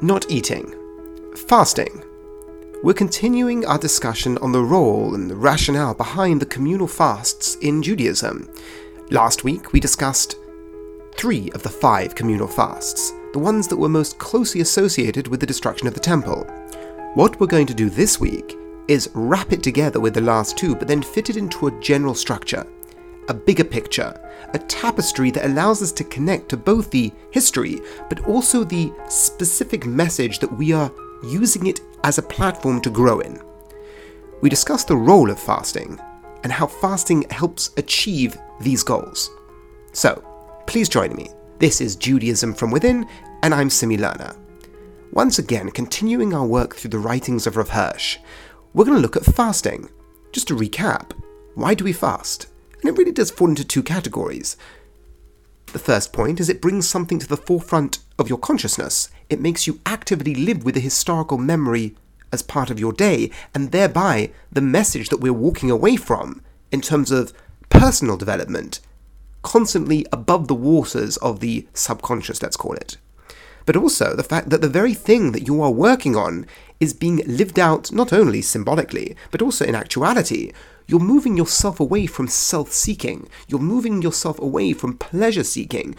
Not eating. Fasting. We're continuing our discussion on the role and the rationale behind the communal fasts in Judaism. Last week we discussed three of the five communal fasts, the ones that were most closely associated with the destruction of the temple. What we're going to do this week is wrap it together with the last two, but then fit it into a general structure, a bigger picture, a tapestry that allows us to connect to both the history, but also the specific message that we are using it as a platform to grow in. We discuss the role of fasting and how fasting helps achieve these goals. So, please join me. This is Judaism from Within, and I'm Simi Lerner. Once again, continuing our work through the writings of Rav Hirsch, we're going to look at fasting. Just to recap, why do we fast? And it really does fall into two categories. The first point is it brings something to the forefront of your consciousness. It makes you actively live with a historical memory as part of your day, and thereby the message that we're walking away from in terms of personal development, constantly above the waters of the subconscious, let's call it. But also the fact that the very thing that you are working on is being lived out not only symbolically, but also in actuality. You're moving yourself away from self seeking, you're moving yourself away from pleasure seeking,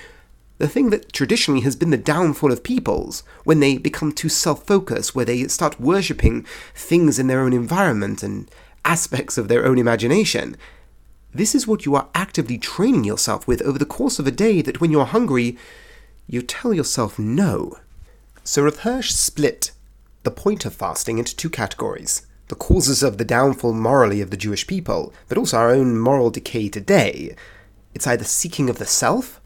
the thing that traditionally has been the downfall of peoples when they become too self focused, where they start worshipping things in their own environment and aspects of their own imagination. This is what you are actively training yourself with over the course of a day that when you're hungry, you tell yourself no. So Hirsch split the point of fasting into two categories the causes of the downfall morally of the Jewish people, but also our own moral decay today. It's either seeking of the self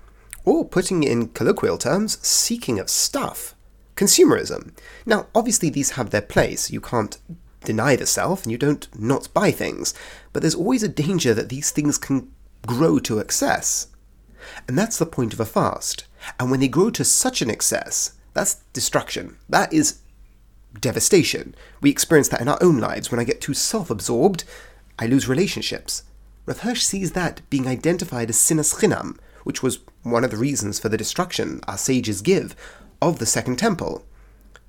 or putting in colloquial terms, seeking of stuff. Consumerism. Now, obviously, these have their place. You can't deny the self and you don't not buy things, but there's always a danger that these things can grow to excess. And that's the point of a fast. And when they grow to such an excess, that's destruction. That is devastation. We experience that in our own lives. When I get too self absorbed, I lose relationships. Rav Hirsch sees that being identified as sinas chinam, which was one of the reasons for the destruction our sages give of the Second Temple.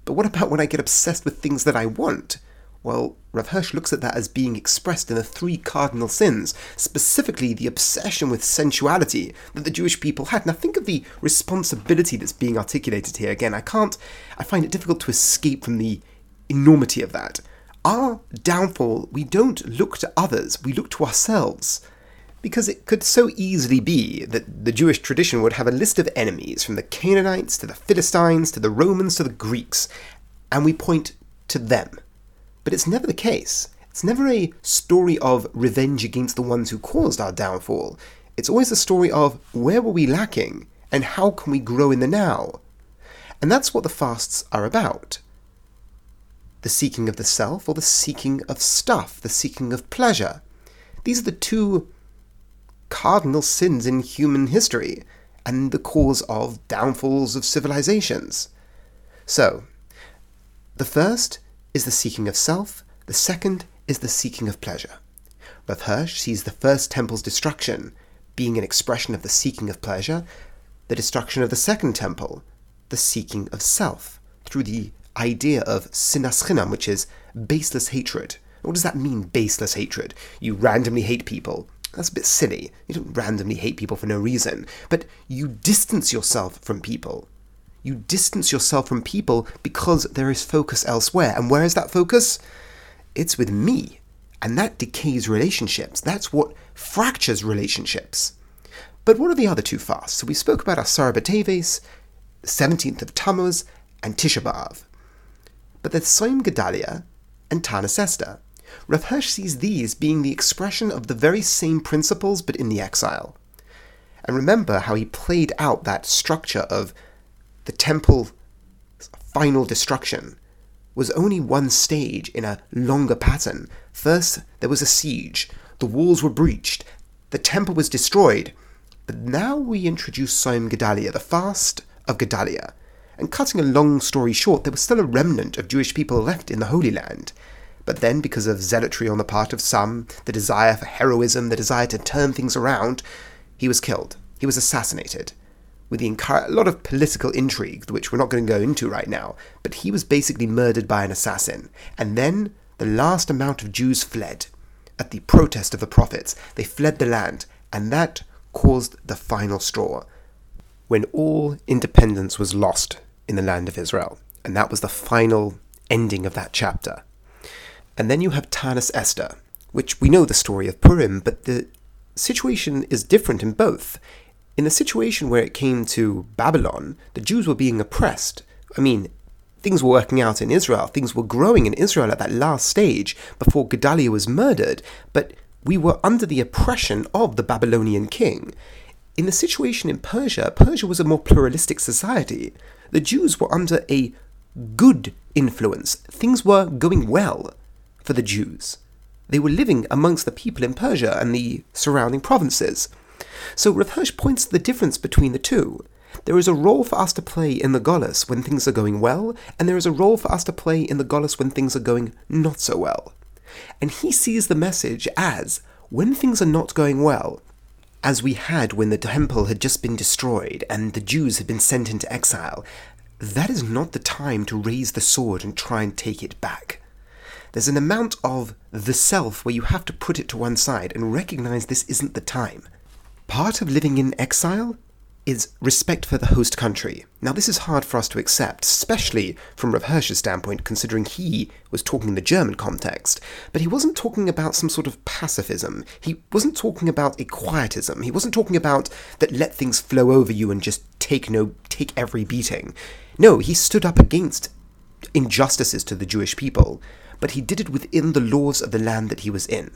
But what about when I get obsessed with things that I want? Well, Rav Hirsch looks at that as being expressed in the three cardinal sins, specifically the obsession with sensuality that the Jewish people had. Now, think of the responsibility that's being articulated here. Again, I can't, I find it difficult to escape from the enormity of that. Our downfall, we don't look to others, we look to ourselves because it could so easily be that the Jewish tradition would have a list of enemies from the Canaanites to the Philistines to the Romans to the Greeks, and we point to them. But it's never the case. It's never a story of revenge against the ones who caused our downfall. It's always a story of where were we lacking and how can we grow in the now. And that's what the fasts are about. The seeking of the self or the seeking of stuff, the seeking of pleasure. These are the two cardinal sins in human history and the cause of downfalls of civilizations. So, the first is the seeking of self, the second is the seeking of pleasure. Rav Hirsch sees the first temple's destruction being an expression of the seeking of pleasure, the destruction of the second temple, the seeking of self, through the idea of sinas chinam, which is baseless hatred. What does that mean, baseless hatred? You randomly hate people. That's a bit silly. You don't randomly hate people for no reason, but you distance yourself from people. You distance yourself from people because there is focus elsewhere. And where is that focus? It's with me. And that decays relationships. That's what fractures relationships. But what are the other two fasts? So we spoke about Asara B'Teves, 17th of Tammuz, and Tisha B'Av. But there's Soim Gedalia and Tanis Esther. Rav Hirsch sees these being the expression of the very same principles but in the exile. And remember how he played out that structure of the temple final destruction was only one stage in a longer pattern. First, there was a siege, the walls were breached, the temple was destroyed. But now we introduce Soim Gedalia, the fast of Gedalia. And cutting a long story short, there was still a remnant of Jewish people left in the Holy Land. But then, because of zealotry on the part of some, the desire for heroism, the desire to turn things around, he was killed. He was assassinated. With a lot of political intrigue, which we're not going to go into right now, but he was basically murdered by an assassin. And then the last amount of Jews fled at the protest of the prophets. They fled the land, and that caused the final straw when all independence was lost in the land of Israel. And that was the final ending of that chapter. And then you have Tanis Esther, which we know the story of Purim, but the situation is different in both. In the situation where it came to Babylon, the Jews were being oppressed. I mean, things were working out in Israel, things were growing in Israel at that last stage before Gedaliah was murdered, but we were under the oppression of the Babylonian king. In the situation in Persia, Persia was a more pluralistic society. The Jews were under a good influence. Things were going well for the Jews. They were living amongst the people in Persia and the surrounding provinces. So Rav points to the difference between the two. There is a role for us to play in the Golas when things are going well, and there is a role for us to play in the Golas when things are going not so well. And he sees the message as when things are not going well, as we had when the temple had just been destroyed and the Jews had been sent into exile, that is not the time to raise the sword and try and take it back. There's an amount of the self where you have to put it to one side and recognize this isn't the time. Part of living in exile is respect for the host country. Now, this is hard for us to accept, especially from Rav Hirsch's standpoint, considering he was talking in the German context. But he wasn't talking about some sort of pacifism. He wasn't talking about a quietism. He wasn't talking about that let things flow over you and just take no take every beating. No, he stood up against injustices to the Jewish people, but he did it within the laws of the land that he was in.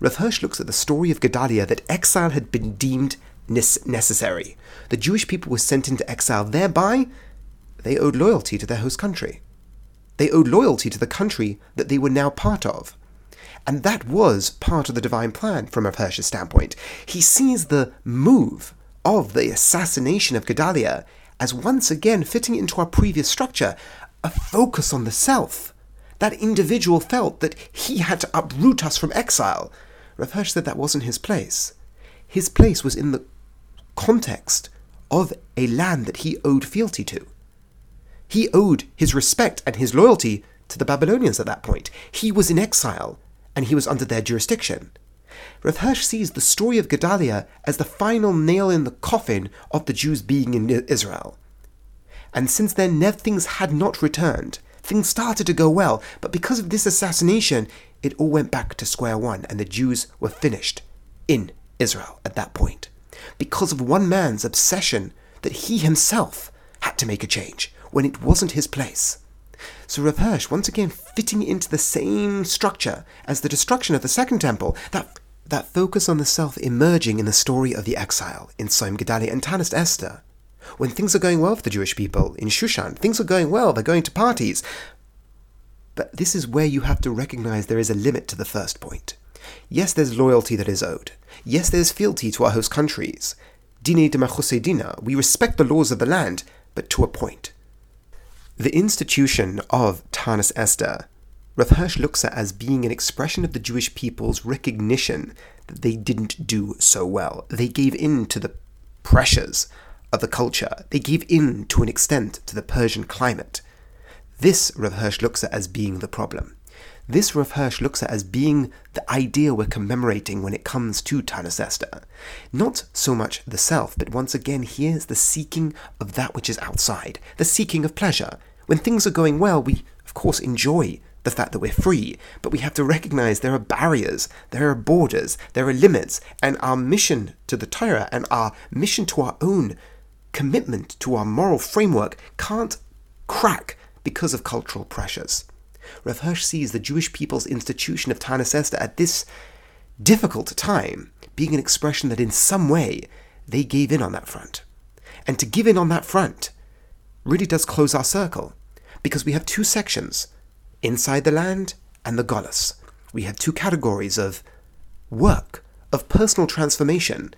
Rav Hirsch looks at the story of Gedaliah that exile had been deemed necessary. The Jewish people were sent into exile, thereby, they owed loyalty to their host country. They owed loyalty to the country that they were now part of. And that was part of the divine plan from Rav Hirsch's standpoint. He sees the move of the assassination of Gedaliah as once again fitting into our previous structure, a focus on the self. That individual felt that he had to uproot us from exile. Rav said that wasn't his place. His place was in the context of a land that he owed fealty to. He owed his respect and his loyalty to the Babylonians at that point. He was in exile and he was under their jurisdiction. Rav Hirsch sees the story of Gedaliah as the final nail in the coffin of the Jews being in Israel. And since then, things had not returned. Things started to go well, but because of this assassination, it all went back to square one, and the Jews were finished in Israel at that point. Because of one man's obsession that he himself had to make a change when it wasn't his place. So Rav Hirsch, once again fitting into the same structure as the destruction of the Second Temple, that, that focus on the self emerging in the story of the exile in Soim Gedali and Tanis Esther, when things are going well for the Jewish people in Shushan, things are going well, they're going to parties. But this is where you have to recognize there is a limit to the first point. Yes, there's loyalty that is owed. Yes, there's fealty to our host countries. Dine de dina, we respect the laws of the land, but to a point. The institution of Tanis Esther, Rav Hirsch looks at as being an expression of the Jewish people's recognition that they didn't do so well. They gave in to the pressures of the culture. They give in to an extent to the Persian climate. This Rav Hirsch looks at as being the problem. This Rav Hirsch looks at as being the idea we're commemorating when it comes to Tanis Esther. Not so much the self, but once again, here's the seeking of that which is outside, the seeking of pleasure. When things are going well, we, of course, enjoy the fact that we're free, but we have to recognize there are barriers, there are borders, there are limits, and our mission to the Torah and our mission to our own commitment to our moral framework can't crack because of cultural pressures. Rav Hirsch sees the Jewish people's institution of Tanis Esther at this difficult time being an expression that in some way they gave in on that front. And to give in on that front really does close our circle because we have two sections inside the land and the Golas. We have two categories of work, of personal transformation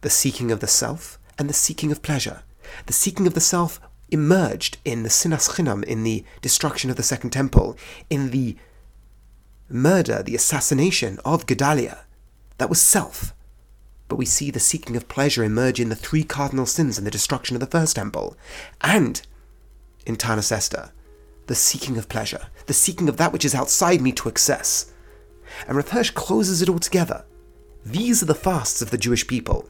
the seeking of the self and the seeking of pleasure. The seeking of the self emerged in the Sinas Chinam, in the destruction of the Second Temple, in the murder, the assassination of Gedaliah. That was self. but we see the seeking of pleasure emerge in the three cardinal sins and the destruction of the first temple. And in Tanis the seeking of pleasure, the seeking of that which is outside me to excess. And Rav closes it all together. These are the fasts of the Jewish people.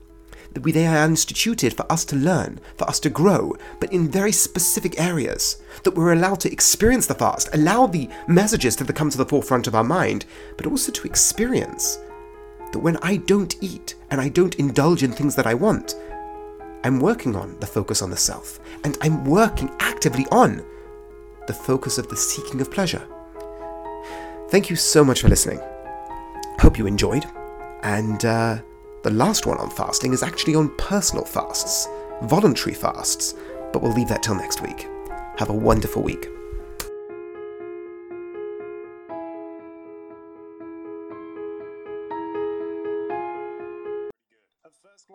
That we, they are instituted for us to learn, for us to grow, but in very specific areas. That we're allowed to experience the fast, allow the messages to come to the forefront of our mind, but also to experience that when I don't eat and I don't indulge in things that I want, I'm working on the focus on the self, and I'm working actively on the focus of the seeking of pleasure. Thank you so much for listening. Hope you enjoyed. And uh, the last one on fasting is actually on personal fasts, voluntary fasts, but we'll leave that till next week. Have a wonderful week.